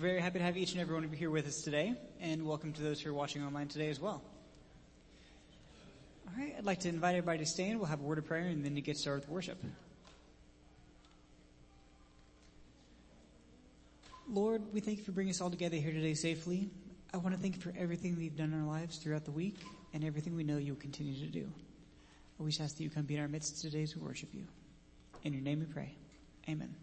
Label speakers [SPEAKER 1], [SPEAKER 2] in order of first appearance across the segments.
[SPEAKER 1] very happy to have each and every one of you here with us today, and welcome to those who are watching online today as well. All right, I'd like to invite everybody to stand. We'll have a word of prayer and then to get started with worship. Lord, we thank you for bringing us all together here today safely. I want to thank you for everything that you've done in our lives throughout the week and everything we know you'll continue to do. I just ask that you come be in our midst today as we worship you. In your name we pray. Amen.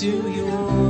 [SPEAKER 1] to yours.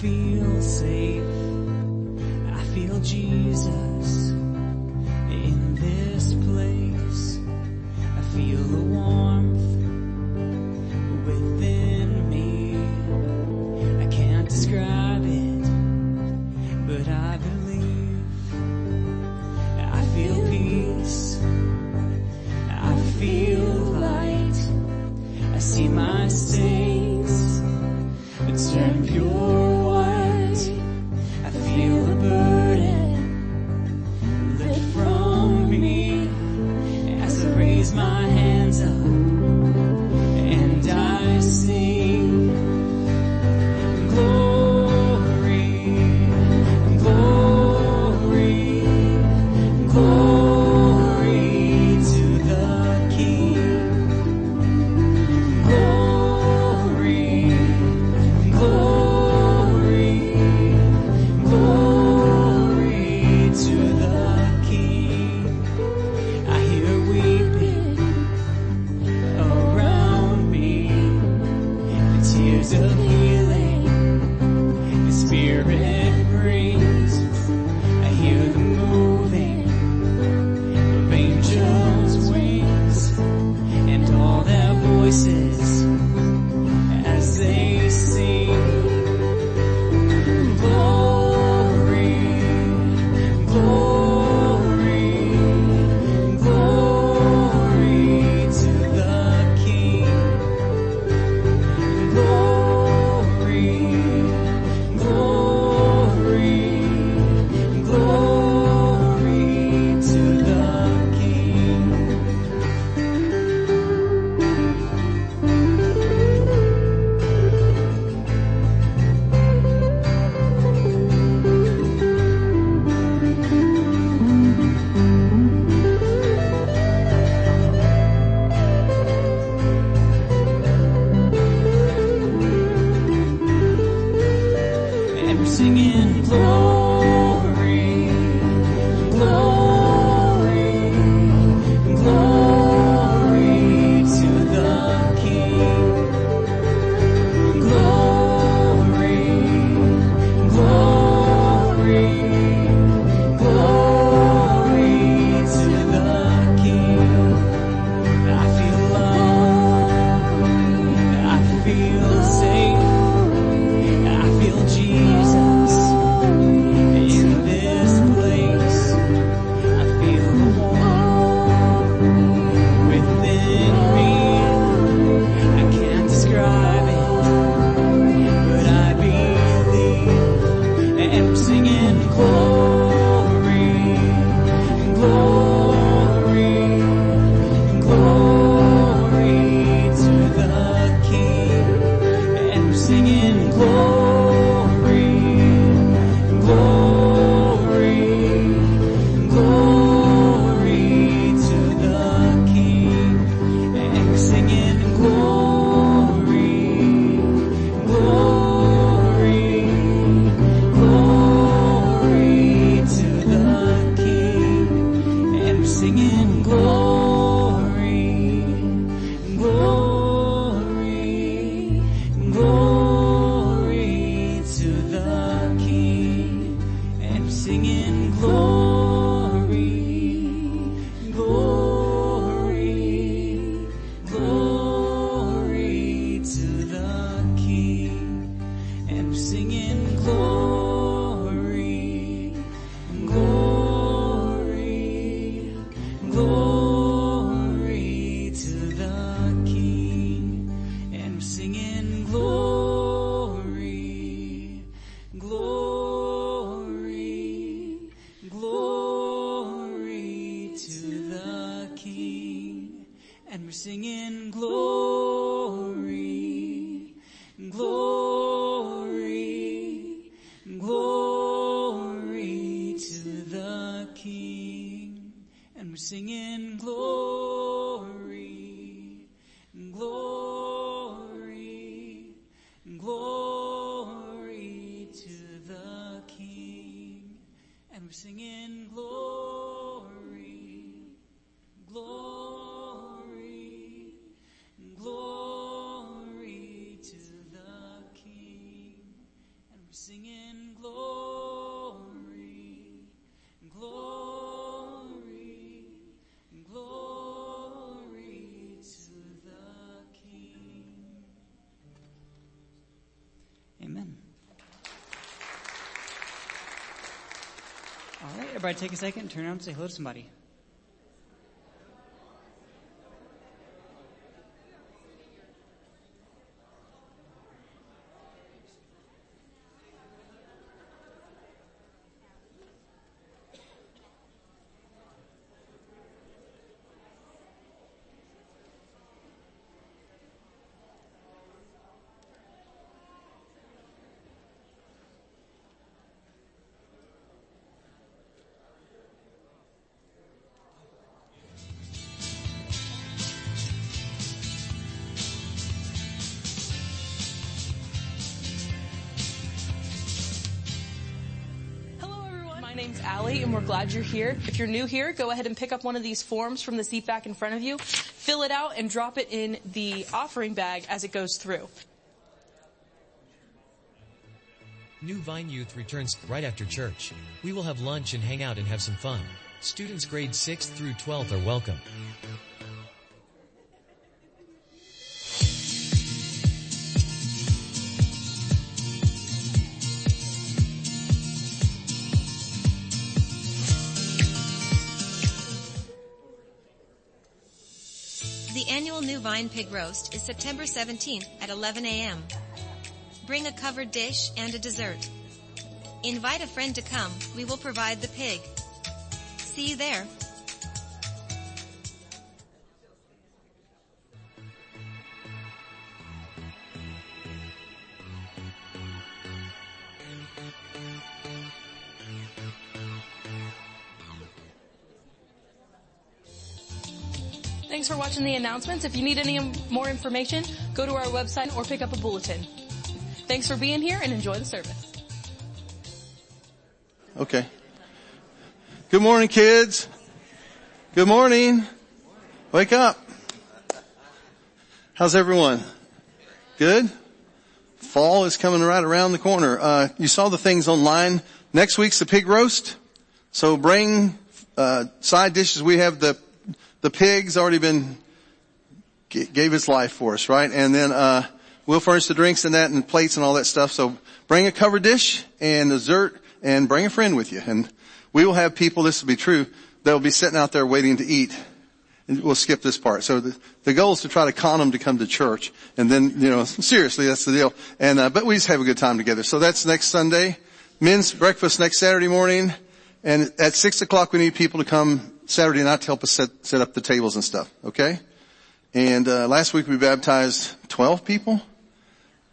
[SPEAKER 1] feel safe. I feel Jesus in this place. I feel All right, everybody take a second turn around and say hello to somebody.
[SPEAKER 2] You're here. If you're new here, go ahead and pick up one of these forms from the seat back in front of you, fill it out and drop it in the offering bag as it goes through.
[SPEAKER 3] New Vine Youth returns right after church. We will have lunch and hang out and have some fun. Students grades 6th through 12th are welcome.
[SPEAKER 4] Pig Roast is September 17th at 11 a.m. Bring a covered dish and a dessert. Invite a friend to come, we will provide the pig. See you there.
[SPEAKER 2] Thanks for watching the announcements. If you need any more information, go to our website or pick up a bulletin. Thanks for being here and enjoy the service.
[SPEAKER 5] Okay. Good morning, kids. Good morning. Wake up. How's everyone? Good? Fall is coming right around the corner. Uh, you saw the things online. Next week's the pig roast. So bring, uh, side dishes. We have the, the pig's already been, gave his life for us, right? And then, uh, we'll furnish the drinks and that and plates and all that stuff. So bring a covered dish and dessert and bring a friend with you. And we will have people, this will be true, that will be sitting out there waiting to eat. And we'll skip this part. So the, the goal is to try to con them to come to church. And then, you know, seriously, that's the deal. And, uh, but we just have a good time together. So that's next Sunday. Men's breakfast next Saturday morning. And at six o'clock we need people to come Saturday night to help us set, set up the tables and stuff. Okay? And, uh, last week we baptized 12 people.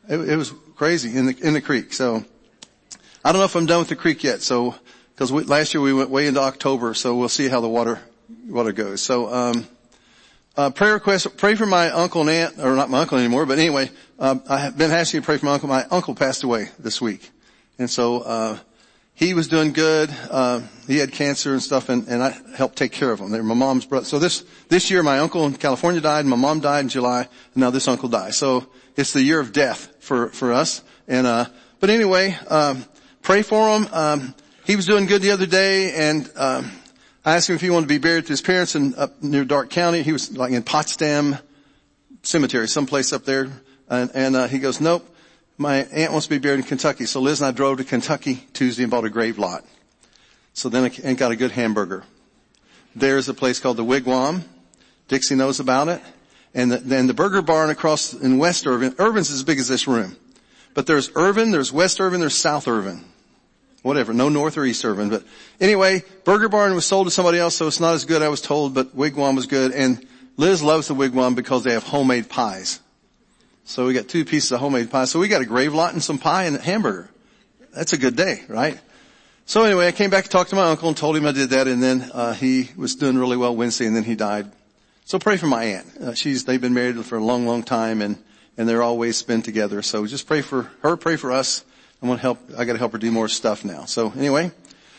[SPEAKER 5] It, it was crazy in the, in the creek. So I don't know if I'm done with the creek yet. So, cause we, last year we went way into October. So we'll see how the water, water goes. So, um, uh, prayer request, pray for my uncle and aunt, or not my uncle anymore, but anyway, um, I have been asking you to pray for my uncle. My uncle passed away this week. And so, uh, he was doing good. Uh, he had cancer and stuff and, and I helped take care of him. They were my mom's brother. So this, this year my uncle in California died, and my mom died in July, and now this uncle died. So it's the year of death for, for us. And, uh, but anyway, um, pray for him. Um, he was doing good the other day and, um, I asked him if he wanted to be buried with his parents in up near Darke County. He was like in Potsdam Cemetery, someplace up there. And, and uh, he goes, nope, my aunt wants to be buried in Kentucky. So Liz and I drove to Kentucky Tuesday and bought a grave lot. So then I got a good hamburger. There's a place called the Wigwam. Dixie knows about it. And the, then the burger barn across in West Irvine. Irvine's as big as this room. But there's Irvine, there's West Irvine, there's South Irvine. Whatever, no North or East Irvine. But anyway, Burger Barn was sold to somebody else, so it's not as good, I was told, but Wigwam was good. And Liz loves the Wigwam because they have homemade pies. So we got two pieces of homemade pie. So we got a grave lot and some pie and a hamburger. That's a good day, right? So anyway, I came back and talked to my uncle and told him I did that and then, uh, he was doing really well Wednesday and then he died. So pray for my aunt. Uh, she's, they've been married for a long, long time and, and they're always been together. So just pray for her, pray for us. I want to help, I got to help her do more stuff now. So anyway,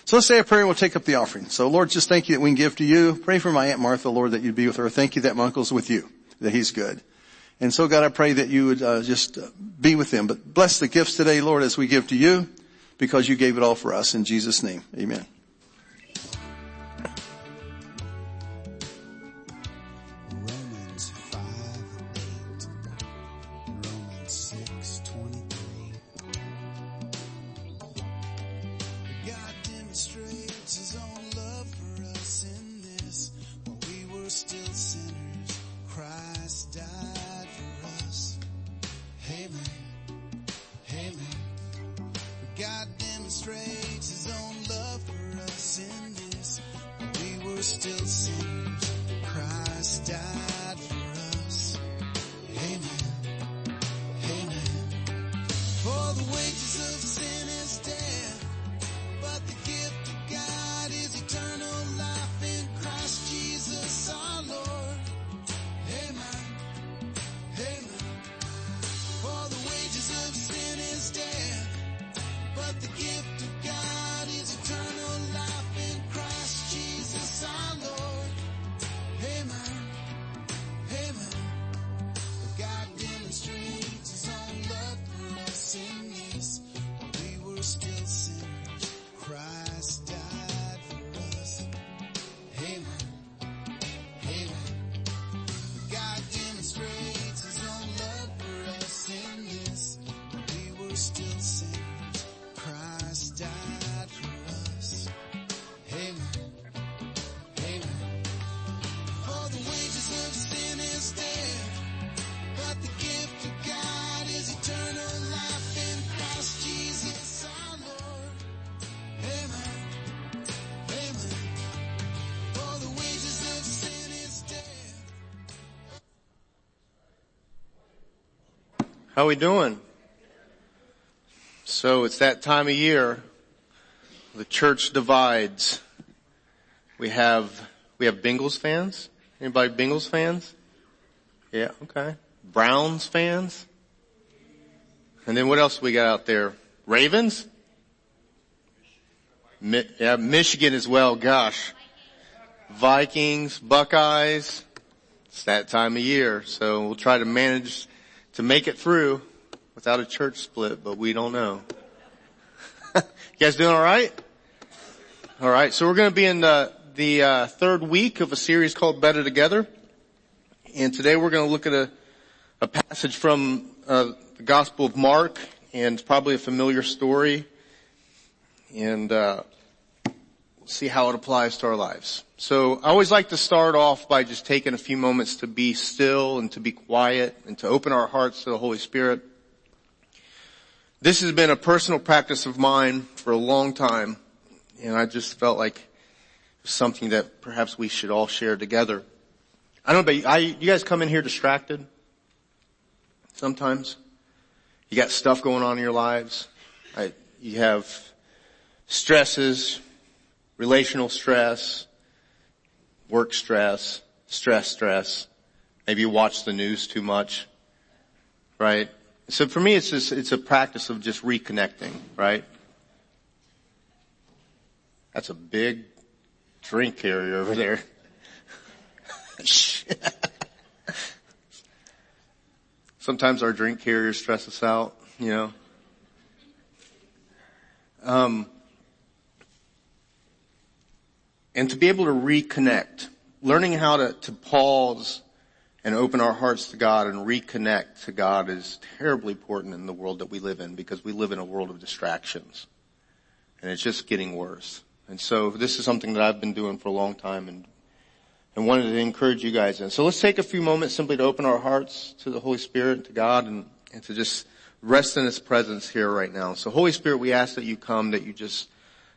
[SPEAKER 5] so let's say a prayer and we'll take up the offering. So Lord, just thank you that we can give to you. Pray for my Aunt Martha, Lord, that you'd be with her. Thank you that my uncle's with you, that he's good. And so God, I pray that you would uh, just uh, be with them. But bless the gifts today, Lord, as we give to you because you gave it all for us in Jesus name. Amen.
[SPEAKER 6] Still sinners, Christ died
[SPEAKER 7] How we doing? So it's that time of year. The church divides. We have, we have Bengals fans. Anybody Bengals fans? Yeah, okay. Browns fans? And then what else we got out there? Ravens? Mi- yeah, Michigan as well, gosh. Vikings, Buckeyes. It's that time of year, so we'll try to manage to make it through without a church split, but we don't know. you guys doing alright? Alright, so we're gonna be in the, the uh, third week of a series called Better Together. And today we're gonna look at a, a passage from uh, the Gospel of Mark, and it's probably a familiar story. And uh, see how it applies to our lives. So I always like to start off by just taking a few moments to be still and to be quiet and to open our hearts to the Holy Spirit. This has been a personal practice of mine for a long time and I just felt like something that perhaps we should all share together. I don't know, but I, you guys come in here distracted sometimes. You got stuff going on in your lives. I, you have stresses, relational stress, work stress, stress stress. Maybe you watch the news too much, right? So for me, it's just, it's a practice of just reconnecting, right? That's a big drink carrier over there. Sometimes our drink carriers stress us out, you know. Um, and to be able to reconnect, learning how to, to pause and open our hearts to God and reconnect to God is terribly important in the world that we live in because we live in a world of distractions. And it's just getting worse. And so this is something that I've been doing for a long time and, and wanted to encourage you guys in. So let's take a few moments simply to open our hearts to the Holy Spirit, to God, and, and to just rest in His presence here right now. So Holy Spirit, we ask that you come, that you just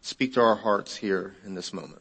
[SPEAKER 7] speak to our hearts here in this moment.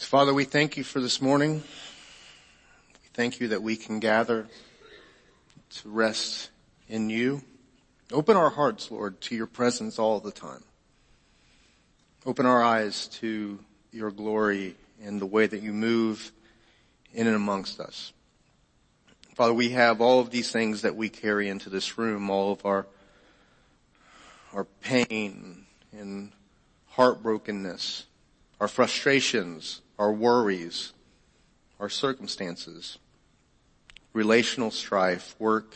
[SPEAKER 7] Father, we thank you for this morning. We thank you that we can gather to rest in you. Open our hearts, Lord, to your presence all the time. Open our eyes to your glory and the way that you move in and amongst us. Father, we have all of these things that we carry into this room, all of our, our pain and heartbrokenness, our frustrations, our worries, our circumstances, relational strife, work,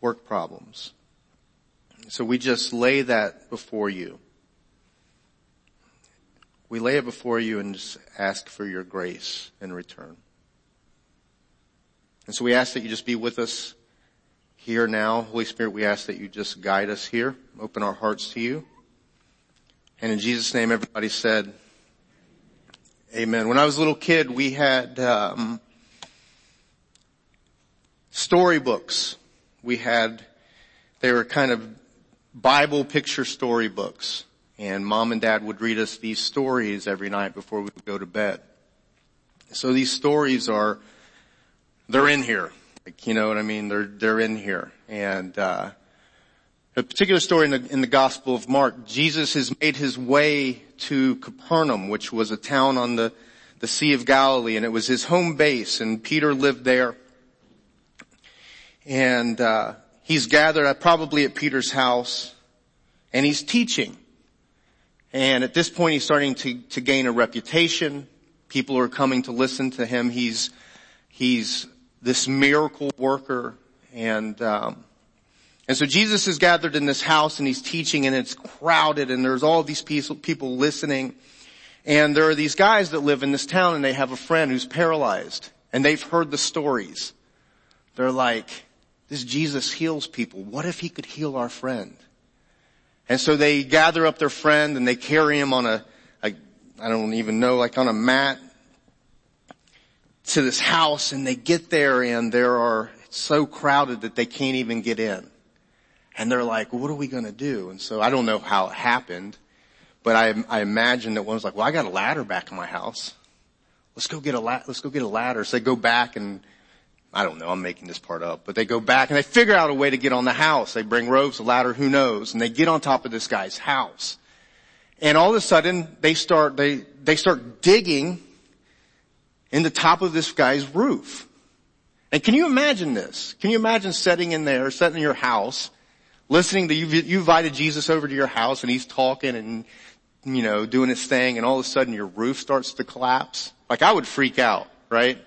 [SPEAKER 7] work problems. So we just lay that before you. We lay it before you and just ask for your grace in return. And so we ask that you just be with us here now. Holy Spirit, we ask that you just guide us here, open our hearts to you. And in Jesus' name, everybody said, Amen. When I was a little kid, we had um, storybooks. We had, they were kind of Bible picture storybooks. And mom and dad would read us these stories every night before we would go to bed. So these stories are, they're in here. Like, you know what I mean? They're, they're in here. And, uh, a particular story in the, in the Gospel of Mark, Jesus has made his way to Capernaum, which was a town on the, the Sea of Galilee, and it was his home base, and Peter lived there. And, uh, he's gathered at, probably at Peter's house, and he's teaching. And at this point he's starting to, to gain a reputation. People are coming to listen to him. He's, he's this miracle worker and, um, and so Jesus is gathered in this house and he's teaching and it's crowded and there's all these people listening. And there are these guys that live in this town and they have a friend who's paralyzed and they've heard the stories. They're like, this Jesus heals people. What if he could heal our friend? And so they gather up their friend and they carry him on a, a I don't even know, like on a mat to this house and they get there and there are, it's so crowded that they can't even get in. And they're like, what are we going to do? And so I don't know how it happened, but I, I imagine that one was like, well, I got a ladder back in my house. Let's go get a la- let's go get a ladder. So they go back and I don't know, I'm making this part up, but they go back and they figure out a way to get on the house. They bring ropes, a ladder, who knows, and they get on top of this guy's house. And all of a sudden they start, they, they start digging in the top of this guy's roof. And can you imagine this? Can you imagine sitting in there, sitting in your house, listening to you, you invited Jesus over to your house and he's talking and, you know, doing his thing and all of a sudden your roof starts to collapse. Like I would freak out, right?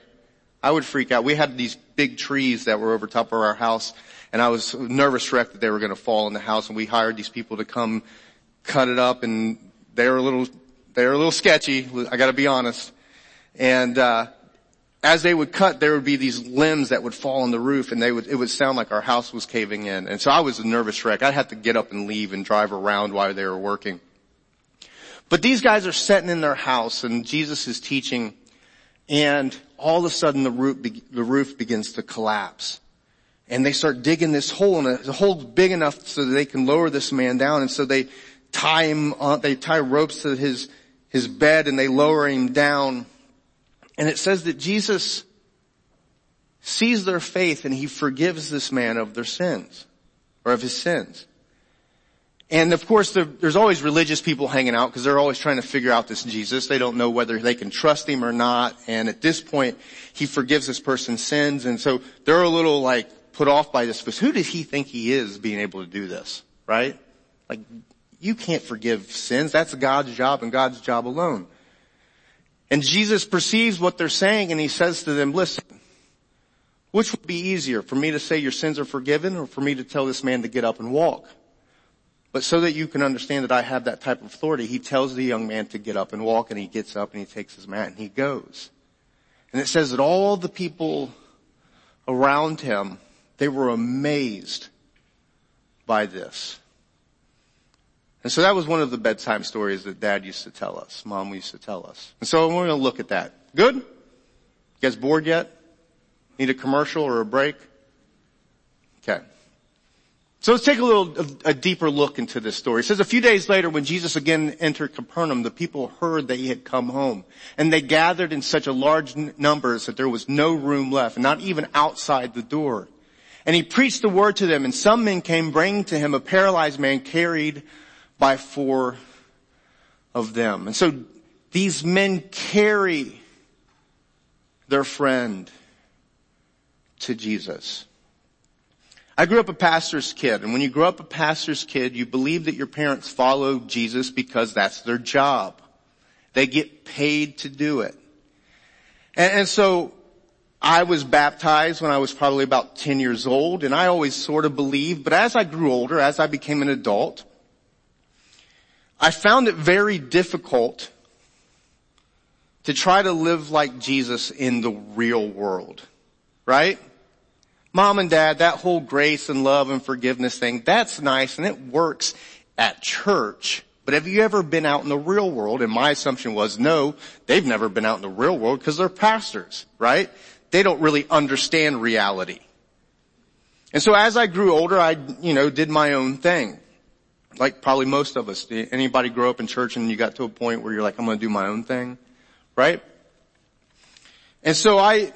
[SPEAKER 7] I would freak out. We had these big trees that were over top of our house and I was nervous wreck that they were going to fall in the house and we hired these people to come cut it up and they were a little, they were a little sketchy. I gotta be honest. And, uh, as they would cut, there would be these limbs that would fall on the roof and they would, it would sound like our house was caving in. And so I was a nervous wreck. I'd have to get up and leave and drive around while they were working. But these guys are sitting in their house and Jesus is teaching and all of a sudden the roof, the roof begins to collapse. And they start digging this hole and a hole big enough so that they can lower this man down. And so they tie him, on, they tie ropes to his, his bed and they lower him down and it says that Jesus sees their faith and he forgives this man of their sins or of his sins. And of course there's always religious people hanging out because they're always trying to figure out this Jesus. They don't know whether they can trust him or not. And at this point he forgives this person's sins. And so they're a little like put off by this because who does he think he is being able to do this? Right? Like you can't forgive sins. That's God's job and God's job alone. And Jesus perceives what they're saying and he says to them, listen, which would be easier for me to say your sins are forgiven or for me to tell this man to get up and walk? But so that you can understand that I have that type of authority, he tells the young man to get up and walk and he gets up and he takes his mat and he goes. And it says that all the people around him, they were amazed by this. And so that was one of the bedtime stories that dad used to tell us, mom used to tell us. And so we're going to look at that. Good? You guys bored yet? Need a commercial or a break? Okay. So let's take a little, a, a deeper look into this story. It says a few days later when Jesus again entered Capernaum, the people heard that he had come home. And they gathered in such a large n- numbers that there was no room left, not even outside the door. And he preached the word to them and some men came bringing to him a paralyzed man carried by four of them. And so these men carry their friend to Jesus. I grew up a pastor's kid, and when you grow up a pastor's kid, you believe that your parents follow Jesus because that's their job. They get paid to do it. And, and so I was baptized when I was probably about 10 years old, and I always sort of believed, but as I grew older, as I became an adult, I found it very difficult to try to live like Jesus in the real world. Right? Mom and dad, that whole grace and love and forgiveness thing, that's nice and it works at church. But have you ever been out in the real world? And my assumption was no, they've never been out in the real world because they're pastors, right? They don't really understand reality. And so as I grew older, I, you know, did my own thing. Like probably most of us. Anybody grow up in church and you got to a point where you're like, I'm gonna do my own thing? Right? And so I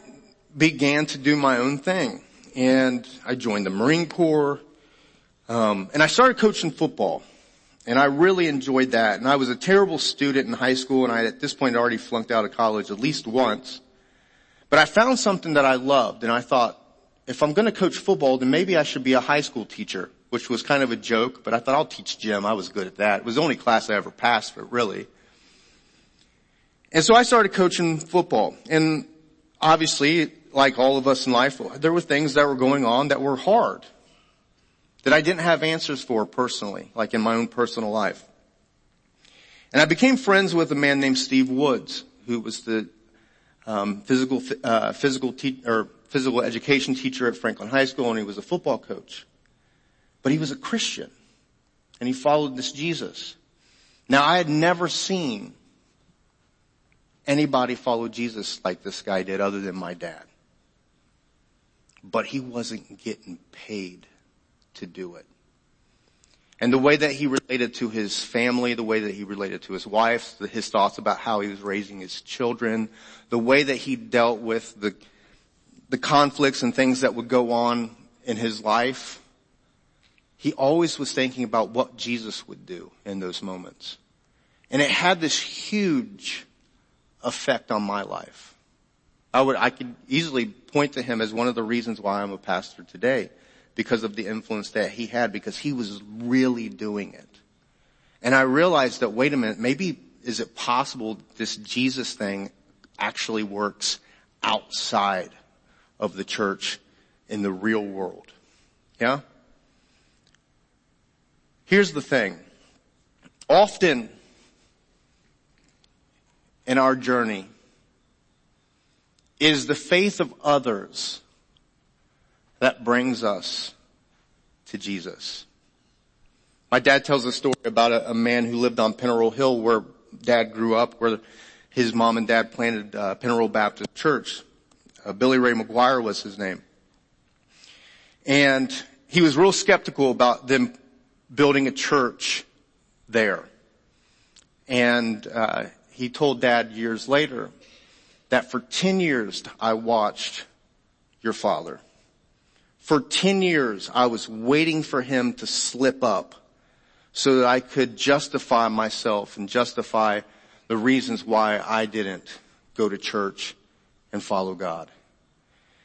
[SPEAKER 7] began to do my own thing and I joined the Marine Corps. Um, and I started coaching football, and I really enjoyed that. And I was a terrible student in high school, and I at this point already flunked out of college at least once. But I found something that I loved, and I thought, if I'm going to coach football, then maybe I should be a high school teacher, which was kind of a joke. But I thought I'll teach gym. I was good at that. It was the only class I ever passed, but really. And so I started coaching football, and obviously like all of us in life, there were things that were going on that were hard. That I didn't have answers for personally, like in my own personal life. And I became friends with a man named Steve Woods, who was the um, physical uh, physical te- or physical education teacher at Franklin High School, and he was a football coach. But he was a Christian, and he followed this Jesus. Now I had never seen anybody follow Jesus like this guy did, other than my dad but he wasn't getting paid to do it. And the way that he related to his family, the way that he related to his wife, his thoughts about how he was raising his children, the way that he dealt with the, the conflicts and things that would go on in his life, he always was thinking about what Jesus would do in those moments. And it had this huge effect on my life. I would, I could easily point to him as one of the reasons why I'm a pastor today because of the influence that he had because he was really doing it. And I realized that wait a minute, maybe is it possible this Jesus thing actually works outside of the church in the real world? Yeah? Here's the thing. Often in our journey, it is the faith of others that brings us to Jesus. My dad tells a story about a, a man who lived on Pennaroll Hill where dad grew up, where his mom and dad planted uh, Baptist Church. Uh, Billy Ray McGuire was his name. And he was real skeptical about them building a church there. And uh, he told dad years later, that for 10 years I watched your father. For 10 years I was waiting for him to slip up so that I could justify myself and justify the reasons why I didn't go to church and follow God.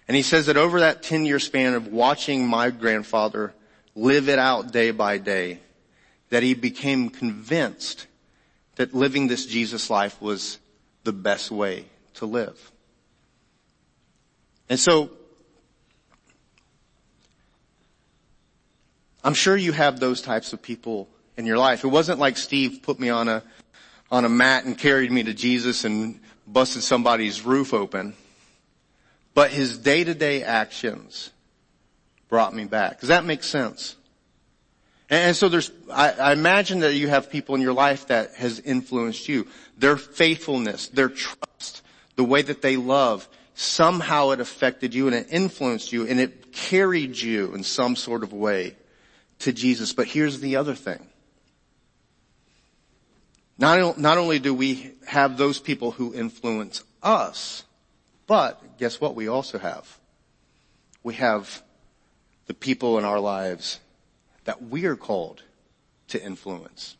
[SPEAKER 7] And he says that over that 10 year span of watching my grandfather live it out day by day, that he became convinced that living this Jesus life was the best way to live. And so, I'm sure you have those types of people in your life. It wasn't like Steve put me on a, on a mat and carried me to Jesus and busted somebody's roof open. But his day to day actions brought me back. Does that make sense? And so there's, I, I, imagine that you have people in your life that has influenced you. Their faithfulness, their trust, the way that they love, somehow it affected you and it influenced you and it carried you in some sort of way to Jesus. But here's the other thing. Not, not only do we have those people who influence us, but guess what we also have? We have the people in our lives that we are called to influence.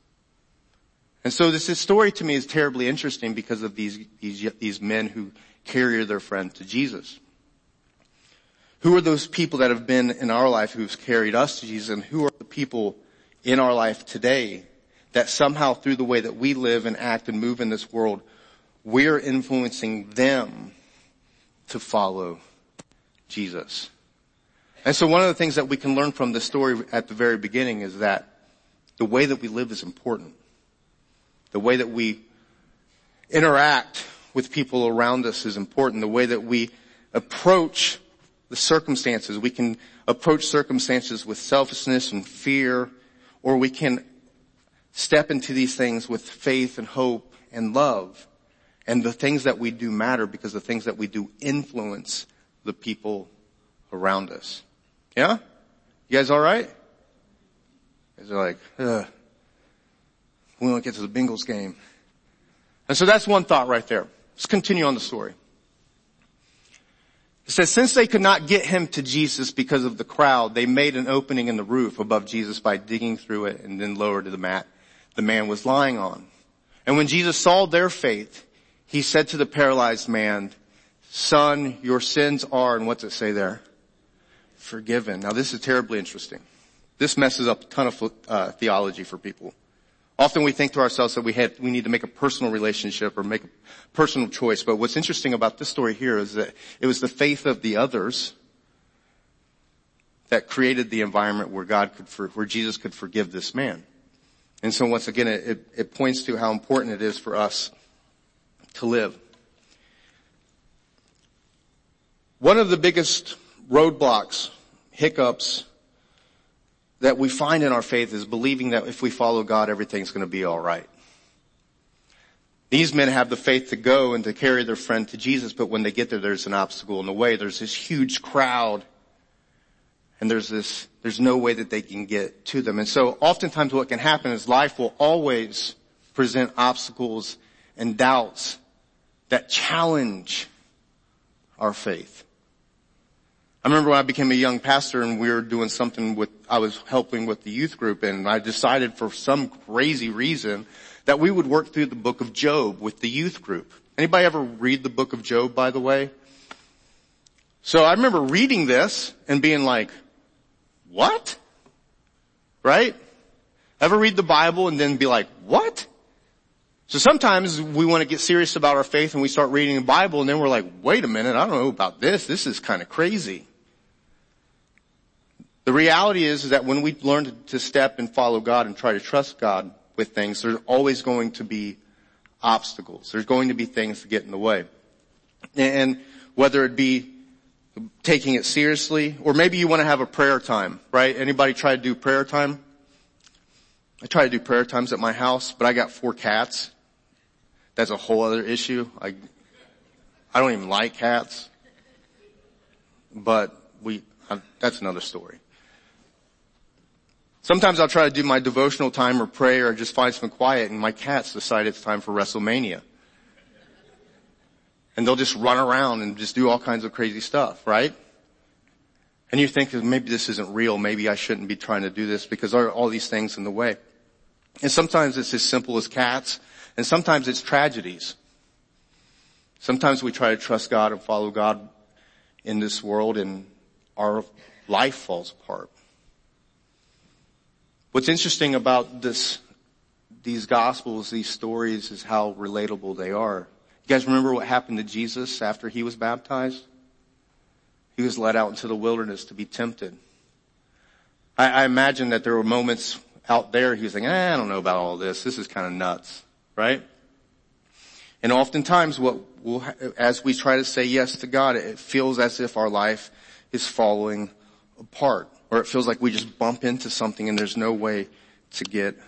[SPEAKER 7] And so this, story to me is terribly interesting because of these, these, these men who carry their friend to Jesus. Who are those people that have been in our life who've carried us to Jesus and who are the people in our life today that somehow through the way that we live and act and move in this world, we're influencing them to follow Jesus. And so one of the things that we can learn from this story at the very beginning is that the way that we live is important. The way that we interact with people around us is important. The way that we approach the circumstances. We can approach circumstances with selfishness and fear, or we can step into these things with faith and hope and love. And the things that we do matter because the things that we do influence the people around us. Yeah? You guys alright? Guys are like, Ugh. we won't get to the Bengals game. And so that's one thought right there. Let's continue on the story. It says, since they could not get him to Jesus because of the crowd, they made an opening in the roof above Jesus by digging through it and then lowered to the mat the man was lying on. And when Jesus saw their faith, he said to the paralyzed man, son, your sins are, and what's it say there? Forgiven. Now this is terribly interesting. This messes up a ton of uh, theology for people. Often we think to ourselves that we had, we need to make a personal relationship or make a personal choice. But what's interesting about this story here is that it was the faith of the others that created the environment where God could, where Jesus could forgive this man. And so once again, it, it points to how important it is for us to live. One of the biggest roadblocks, hiccups that we find in our faith is believing that if we follow God, everything's going to be all right. These men have the faith to go and to carry their friend to Jesus, but when they get there, there's an obstacle in the way. There's this huge crowd and there's this, there's no way that they can get to them. And so oftentimes what can happen is life will always present obstacles and doubts that challenge our faith. I remember when I became a young pastor and we were doing something with, I was helping with the youth group and I decided for some crazy reason that we would work through the book of Job with the youth group. Anybody ever read the book of Job, by the way? So I remember reading this and being like, what? Right? Ever read the Bible and then be like, what? So sometimes we want to get serious about our faith and we start reading the Bible and then we're like, wait a minute, I don't know about this. This is kind of crazy. The reality is, is that when we learn to step and follow God and try to trust God with things, there's always going to be obstacles. There's going to be things that get in the way. And whether it be taking it seriously, or maybe you want to have a prayer time, right? Anybody try to do prayer time? I try to do prayer times at my house, but I got four cats. That's a whole other issue. I, I don't even like cats, but we, I, that's another story. Sometimes I'll try to do my devotional time or pray or just find some quiet and my cats decide it's time for WrestleMania and they'll just run around and just do all kinds of crazy stuff, right? And you think maybe this isn't real, maybe I shouldn't be trying to do this because there are all these things in the way. And sometimes it's as simple as cats, and sometimes it's tragedies. Sometimes we try to trust God and follow God in this world and our life falls apart. What's interesting about this, these gospels, these stories is how relatable they are. You guys remember what happened to Jesus after he was baptized? He was led out into the wilderness to be tempted. I, I imagine that there were moments out there he was thinking, eh, I don't know about all this. This is kind of nuts, right? And oftentimes what we'll, as we try to say yes to God, it feels as if our life is falling apart or it feels like we just bump into something and there's no way to get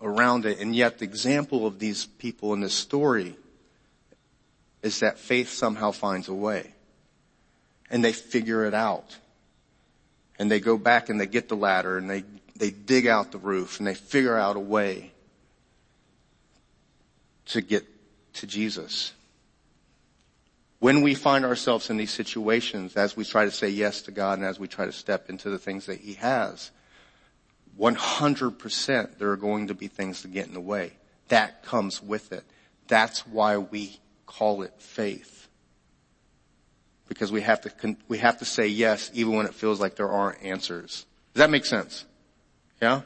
[SPEAKER 7] around it. And yet the example of these people in this story is that faith somehow finds a way. And they figure it out. And they go back and they get the ladder and they they dig out the roof and they figure out a way to get to Jesus. When we find ourselves in these situations, as we try to say yes to God and as we try to step into the things that He has, 100% there are going to be things that get in the way. That comes with it. That's why we call it faith. Because we have to, we have to say yes even when it feels like there aren't answers. Does that make sense? Yeah?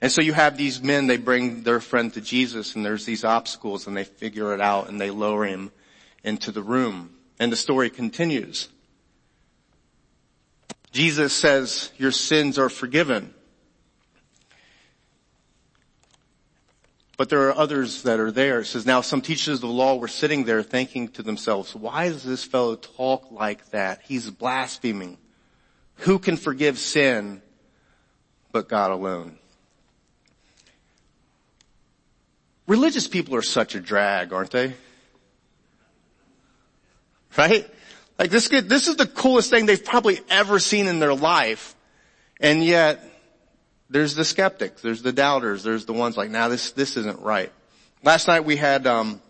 [SPEAKER 7] And so you have these men, they bring their friend to Jesus and there's these obstacles and they figure it out and they lower him into the room. And the story continues. Jesus says, your sins are forgiven. But there are others that are there. It says, now some teachers of the law were sitting there thinking to themselves, why does this fellow talk like that? He's blaspheming. Who can forgive sin but God alone? Religious people are such a drag, aren't they? Right? Like this, could, this is the coolest thing they've probably ever seen in their life. And yet, there's the skeptics, there's the doubters, there's the ones like, now nah, this, this isn't right. Last night we had, um,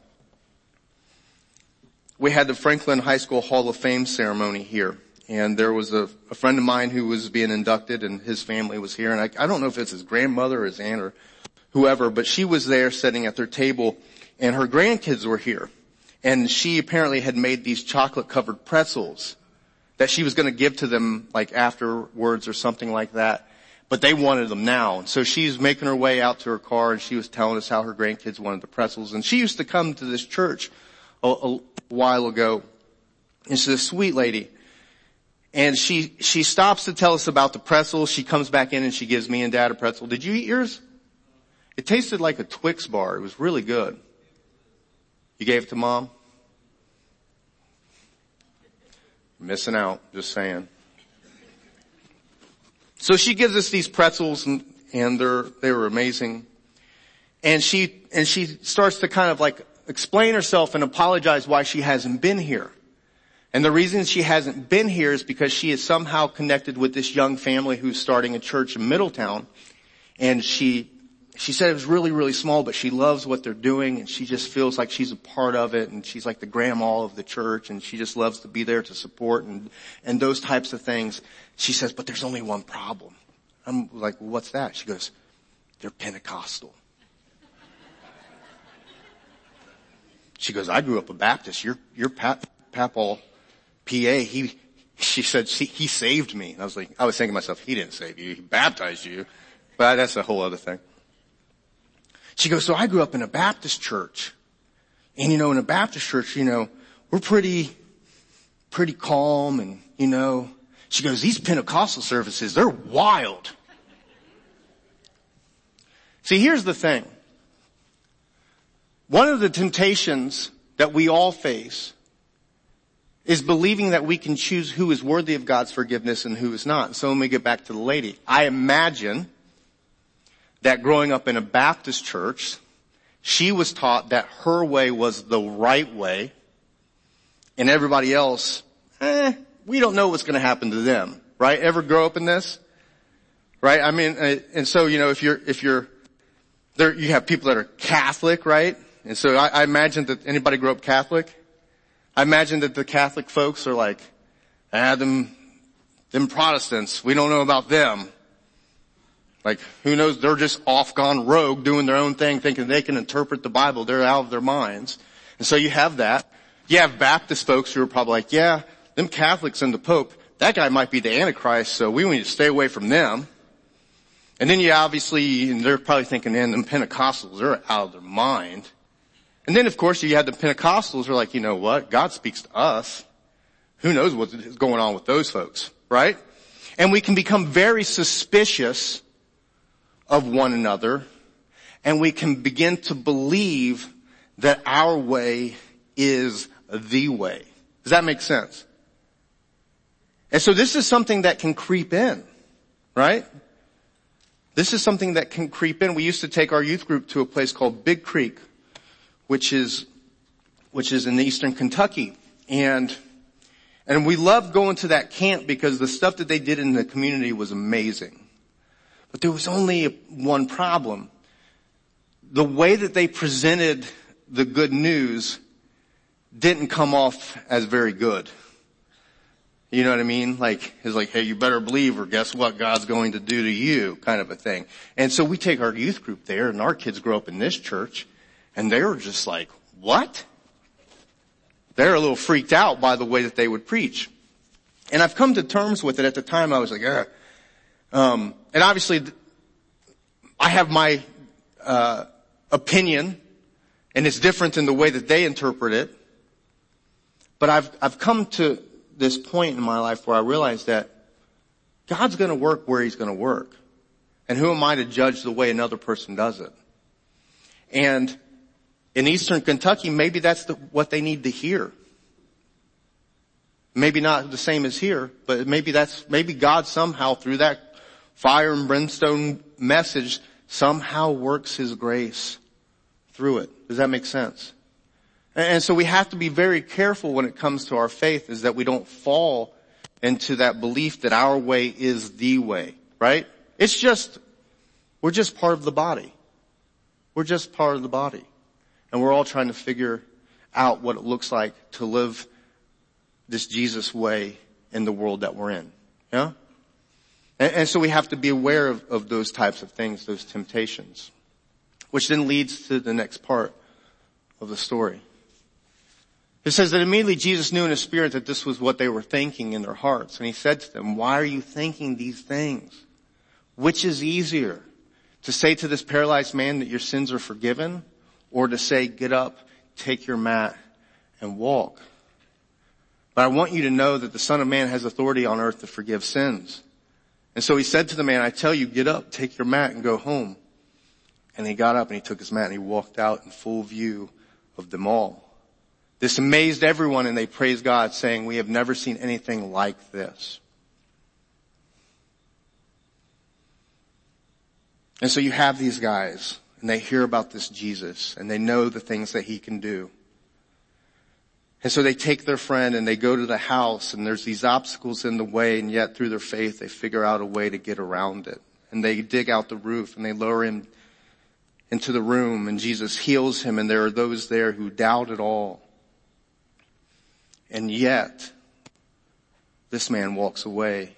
[SPEAKER 7] we had the Franklin High School Hall of Fame ceremony here. And there was a, a friend of mine who was being inducted and his family was here. And I, I don't know if it's his grandmother or his aunt or whoever, but she was there sitting at their table and her grandkids were here. And she apparently had made these chocolate covered pretzels that she was going to give to them like afterwards or something like that. But they wanted them now. And So she's making her way out to her car and she was telling us how her grandkids wanted the pretzels. And she used to come to this church a, a while ago. And she's a sweet lady. And she, she stops to tell us about the pretzels. She comes back in and she gives me and dad a pretzel. Did you eat yours? It tasted like a Twix bar. It was really good. You gave it to mom? Missing out, just saying. So she gives us these pretzels and, and they're, they were amazing. And she, and she starts to kind of like explain herself and apologize why she hasn't been here. And the reason she hasn't been here is because she is somehow connected with this young family who's starting a church in Middletown. And she she said it was really, really small, but she loves what they're doing and she just feels like she's a part of it and she's like the grandma of the church and she just loves to be there to support and, and those types of things. She says, but there's only one problem. I'm like, well, what's that? She goes, they're Pentecostal. She goes, I grew up a Baptist. Your, your pap, papal PA, he, she said, he, saved me. And I was like, I was thinking to myself, he didn't save you. He baptized you. But that's a whole other thing. She goes, so I grew up in a Baptist church. And you know, in a Baptist church, you know, we're pretty, pretty calm and, you know, she goes, these Pentecostal services, they're wild. See, here's the thing. One of the temptations that we all face is believing that we can choose who is worthy of God's forgiveness and who is not. So let me get back to the lady. I imagine that growing up in a Baptist church, she was taught that her way was the right way and everybody else, eh, we don't know what's going to happen to them, right? Ever grow up in this? Right? I mean, uh, and so, you know, if you're, if you're, there, you have people that are Catholic, right? And so I, I imagine that anybody grew up Catholic? I imagine that the Catholic folks are like, ah, them, them Protestants, we don't know about them. Like, who knows, they're just off gone rogue doing their own thing thinking they can interpret the Bible. They're out of their minds. And so you have that. You have Baptist folks who are probably like, yeah, them Catholics and the Pope, that guy might be the Antichrist, so we need to stay away from them. And then you obviously, and they're probably thinking, man, them Pentecostals, they're out of their mind. And then of course you have the Pentecostals who are like, you know what? God speaks to us. Who knows what's going on with those folks, right? And we can become very suspicious of one another and we can begin to believe that our way is the way. Does that make sense? And so this is something that can creep in, right? This is something that can creep in. We used to take our youth group to a place called Big Creek, which is, which is in eastern Kentucky. And, and we loved going to that camp because the stuff that they did in the community was amazing. There was only one problem. The way that they presented the good news didn't come off as very good. You know what I mean? Like, it's like, hey, you better believe or guess what God's going to do to you kind of a thing. And so we take our youth group there and our kids grow up in this church and they were just like, what? They're a little freaked out by the way that they would preach. And I've come to terms with it. At the time I was like, yeah. Um, and obviously I have my, uh, opinion and it's different in the way that they interpret it. But I've, I've come to this point in my life where I realize that God's gonna work where He's gonna work. And who am I to judge the way another person does it? And in Eastern Kentucky, maybe that's the, what they need to hear. Maybe not the same as here, but maybe that's, maybe God somehow through that fire and brimstone message somehow works His grace through it. Does that make sense? And so we have to be very careful when it comes to our faith is that we don't fall into that belief that our way is the way, right? It's just, we're just part of the body. We're just part of the body. And we're all trying to figure out what it looks like to live this Jesus way in the world that we're in. Yeah? And, and so we have to be aware of, of those types of things, those temptations. Which then leads to the next part of the story. It says that immediately Jesus knew in his spirit that this was what they were thinking in their hearts. And he said to them, why are you thinking these things? Which is easier? To say to this paralyzed man that your sins are forgiven or to say, get up, take your mat and walk. But I want you to know that the son of man has authority on earth to forgive sins. And so he said to the man, I tell you, get up, take your mat and go home. And he got up and he took his mat and he walked out in full view of them all. This amazed everyone and they praised God saying, we have never seen anything like this. And so you have these guys and they hear about this Jesus and they know the things that he can do. And so they take their friend and they go to the house and there's these obstacles in the way and yet through their faith they figure out a way to get around it. And they dig out the roof and they lower him into the room and Jesus heals him and there are those there who doubt it all. And yet, this man walks away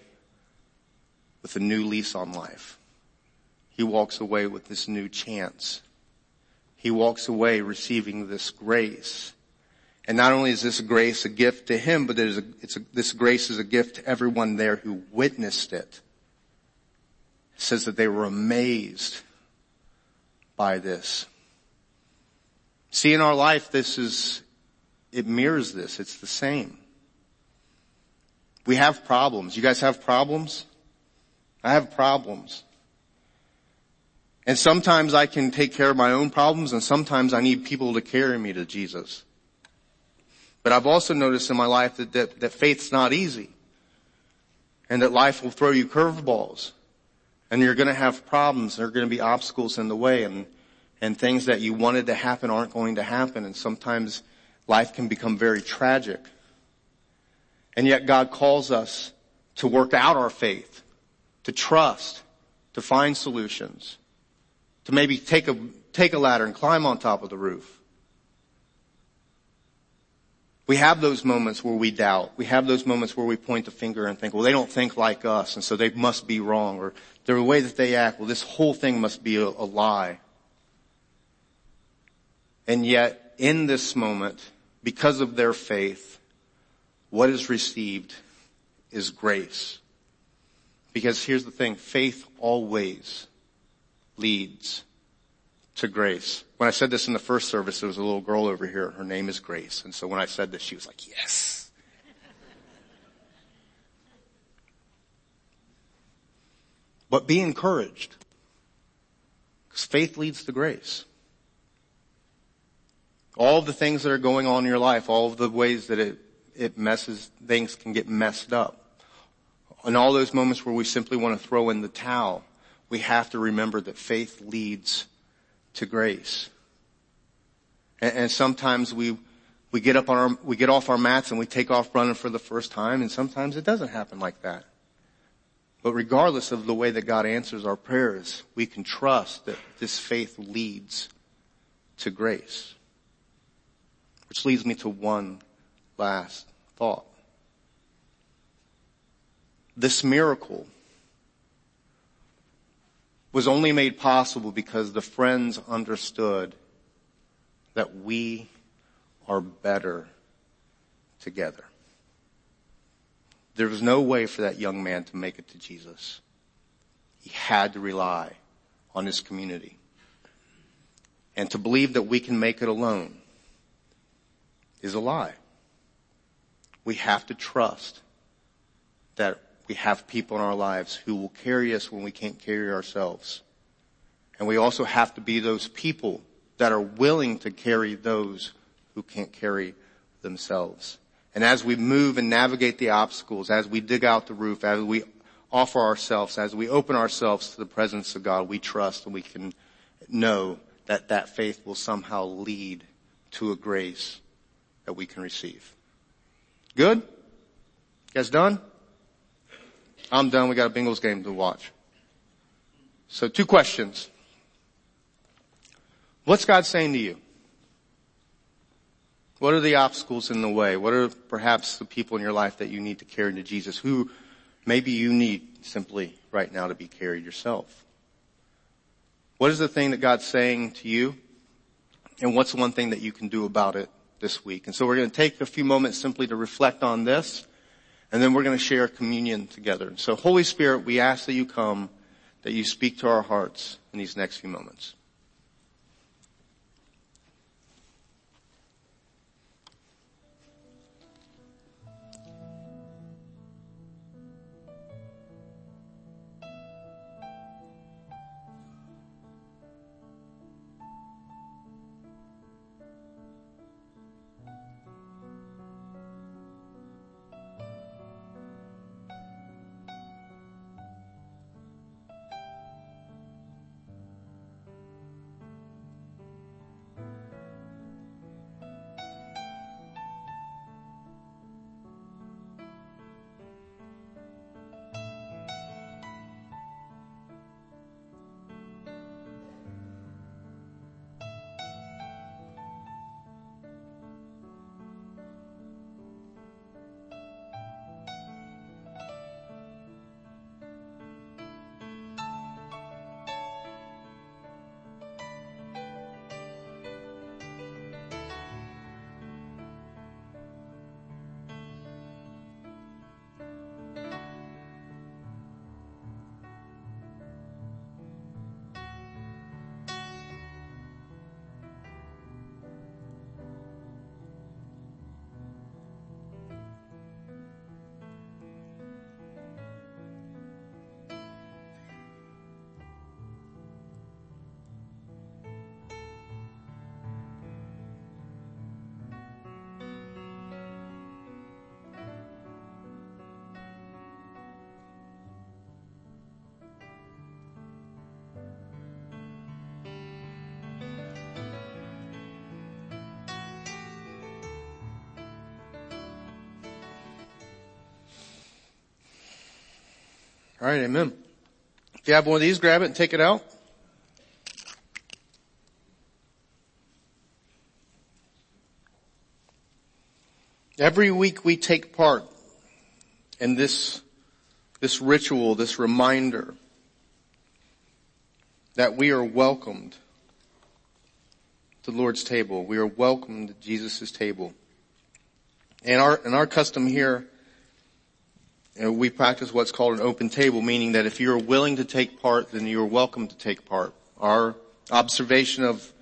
[SPEAKER 7] with a new lease on life. He walks away with this new chance. He walks away receiving this grace. And not only is this grace a gift to him, but a, a, this grace is a gift to everyone there who witnessed it. It says that they were amazed by this. See, in our life, this is it mirrors this. It's the same. We have problems. You guys have problems? I have problems. And sometimes I can take care of my own problems and sometimes I need people to carry me to Jesus. But I've also noticed in my life that, that, that faith's not easy. And that life will throw you curveballs. And you're gonna have problems. There are gonna be obstacles in the way and, and things that you wanted to happen aren't going to happen. And sometimes life can become very tragic. And yet God calls us to work out our faith, to trust, to find solutions, to maybe take a, take a ladder and climb on top of the roof. We have those moments where we doubt. We have those moments where we point the finger and think, well, they don't think like us, and so they must be wrong, or the way that they act, well, this whole thing must be a, a lie. And yet, in this moment, because of their faith, what is received is grace. Because here's the thing, faith always leads to grace. When I said this in the first service, there was a little girl over here. Her name is Grace. And so when I said this, she was like, yes. But be encouraged. Because faith leads to grace. All the things that are going on in your life, all of the ways that it, it messes, things can get messed up. And all those moments where we simply want to throw in the towel, we have to remember that faith leads to grace. And, and sometimes we, we get up on our, we get off our mats and we take off running for the first time and sometimes it doesn't happen like that. But regardless of the way that God answers our prayers, we can trust that this faith leads to grace. Which leads me to one last thought. This miracle was only made possible because the friends understood that we are better together. There was no way for that young man to make it to Jesus. He had to rely on his community. And to believe that we can make it alone is a lie. We have to trust that we have people in our lives who will carry us when we can't carry ourselves. And we also have to be those people that are willing to carry those who can't carry themselves. And as we move and navigate the obstacles, as we dig out the roof, as we offer ourselves, as we open ourselves to the presence of God, we trust and we can know that that faith will somehow lead to a grace that we can receive. Good? You guys done? I'm done. We got a Bengals game to watch. So two questions. What's God saying to you? What are the obstacles in the way? What are perhaps the people in your life that you need to carry to Jesus? Who maybe you need simply right now to be carried yourself? What is the thing that God's saying to you? And what's one thing that you can do about it this week? And so we're going to take a few moments simply to reflect on this. And then we're going to share communion together. So Holy Spirit, we ask that you come, that you speak to our hearts in these next few moments. All right, amen. If you have one of these, grab it and take it out. Every week we take part in this, this ritual, this reminder that we are welcomed to the Lord's table. We are welcomed to Jesus' table. And our, and our custom here we practice what's called an open table, meaning that if you're willing to take part, then you're welcome to take part. Our observation of,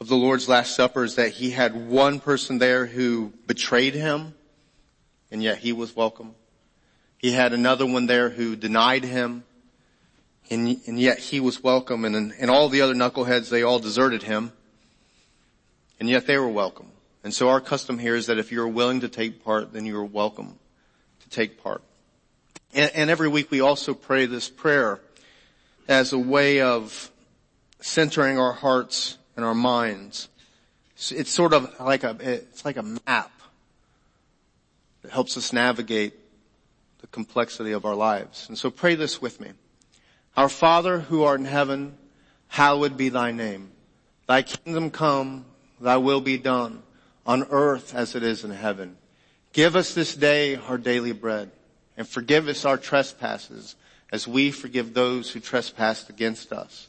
[SPEAKER 7] of the Lord's Last Supper is that he had one person there who betrayed him, and yet he was welcome. He had another one there who denied him, and, and yet he was welcome, and, and all the other knuckleheads, they all deserted him, and yet they were welcome. And so our custom here is that if you're willing to take part, then you're welcome to take part. And, and every week we also pray this prayer as a way of centering our hearts and our minds. It's sort of like a, it's like a map that helps us navigate the complexity of our lives. And so pray this with me. Our Father who art in heaven, hallowed be thy name. Thy kingdom come, thy will be done on earth as it is in heaven. Give us this day our daily bread and forgive us our trespasses as we forgive those who trespass against us.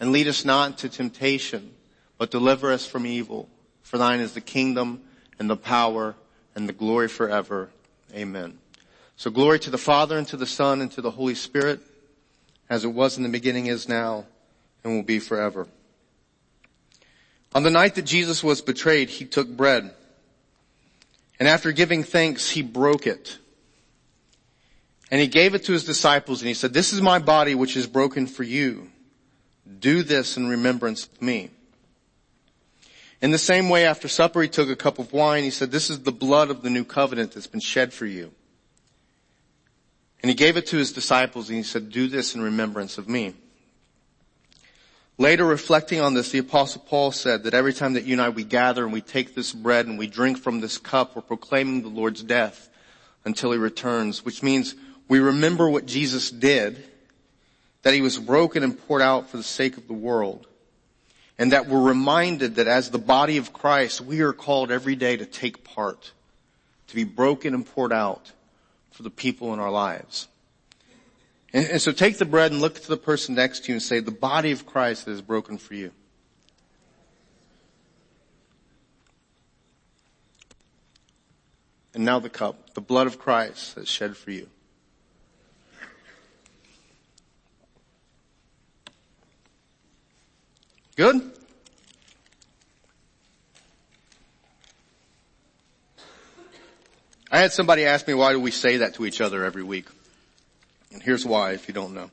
[SPEAKER 7] And lead us not into temptation, but deliver us from evil. For thine is the kingdom and the power and the glory forever. Amen. So glory to the Father and to the Son and to the Holy Spirit as it was in the beginning is now and will be forever. On the night that Jesus was betrayed, he took bread and after giving thanks, he broke it and he gave it to his disciples and he said, this is my body which is broken for you. Do this in remembrance of me. In the same way, after supper, he took a cup of wine. He said, this is the blood of the new covenant that's been shed for you. And he gave it to his disciples and he said, do this in remembrance of me. Later reflecting on this, the apostle Paul said that every time that you and I, we gather and we take this bread and we drink from this cup, we're proclaiming the Lord's death until he returns, which means we remember what Jesus did, that he was broken and poured out for the sake of the world, and that we're reminded that as the body of Christ, we are called every day to take part, to be broken and poured out for the people in our lives. And, and so take the bread and look to the person next to you and say, the body of Christ is broken for you. And now the cup, the blood of Christ that's shed for you. Good? I had somebody ask me why do we say that to each other every week? And here's why if you don't know.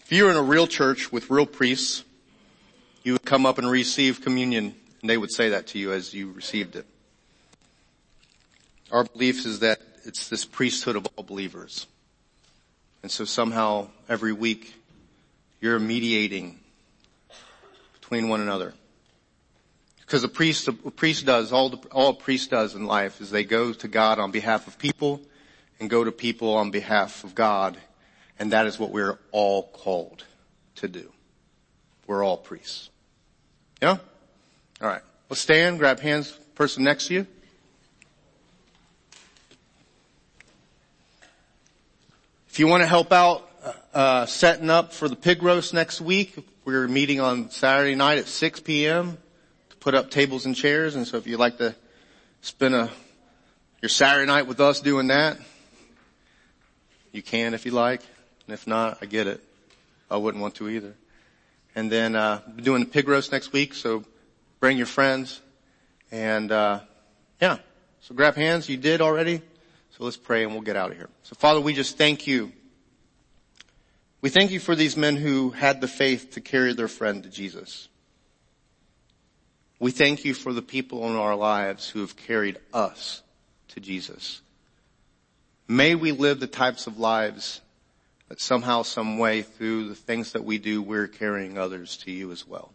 [SPEAKER 7] If you're in a real church with real priests, you would come up and receive communion and they would say that to you as you received it. Our belief is that it's this priesthood of all believers. And so somehow every week you're mediating between one another. Because a priest, a priest does, all, the, all a priest does in life is they go to God on behalf of people and go to people on behalf of God. And that is what we're all called to do. We're all priests. Yeah? Alright. Let's stand, grab hands, person next to you. If you want to help out uh, setting up for the pig roast next week, we're meeting on Saturday night at 6 p.m. to put up tables and chairs. And so if you'd like to spend a, your Saturday night with us doing that, you can if you like. And if not, I get it. I wouldn't want to either. And then, uh, doing the pig roast next week. So bring your friends and, uh, yeah. So grab hands. You did already. So let's pray and we'll get out of here. So Father, we just thank you we thank you for these men who had the faith to carry their friend to Jesus. We thank you for the people in our lives who have carried us to Jesus. May we live the types of lives that somehow, some way through the things that we do, we're carrying others to you as well.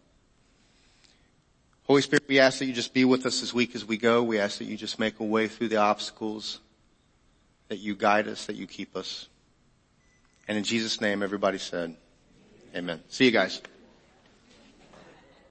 [SPEAKER 7] Holy Spirit, we ask that you just be with us this week as we go. We ask that you just make a way through the obstacles, that you guide us, that you keep us. And in Jesus' name, everybody said, Amen. See you guys.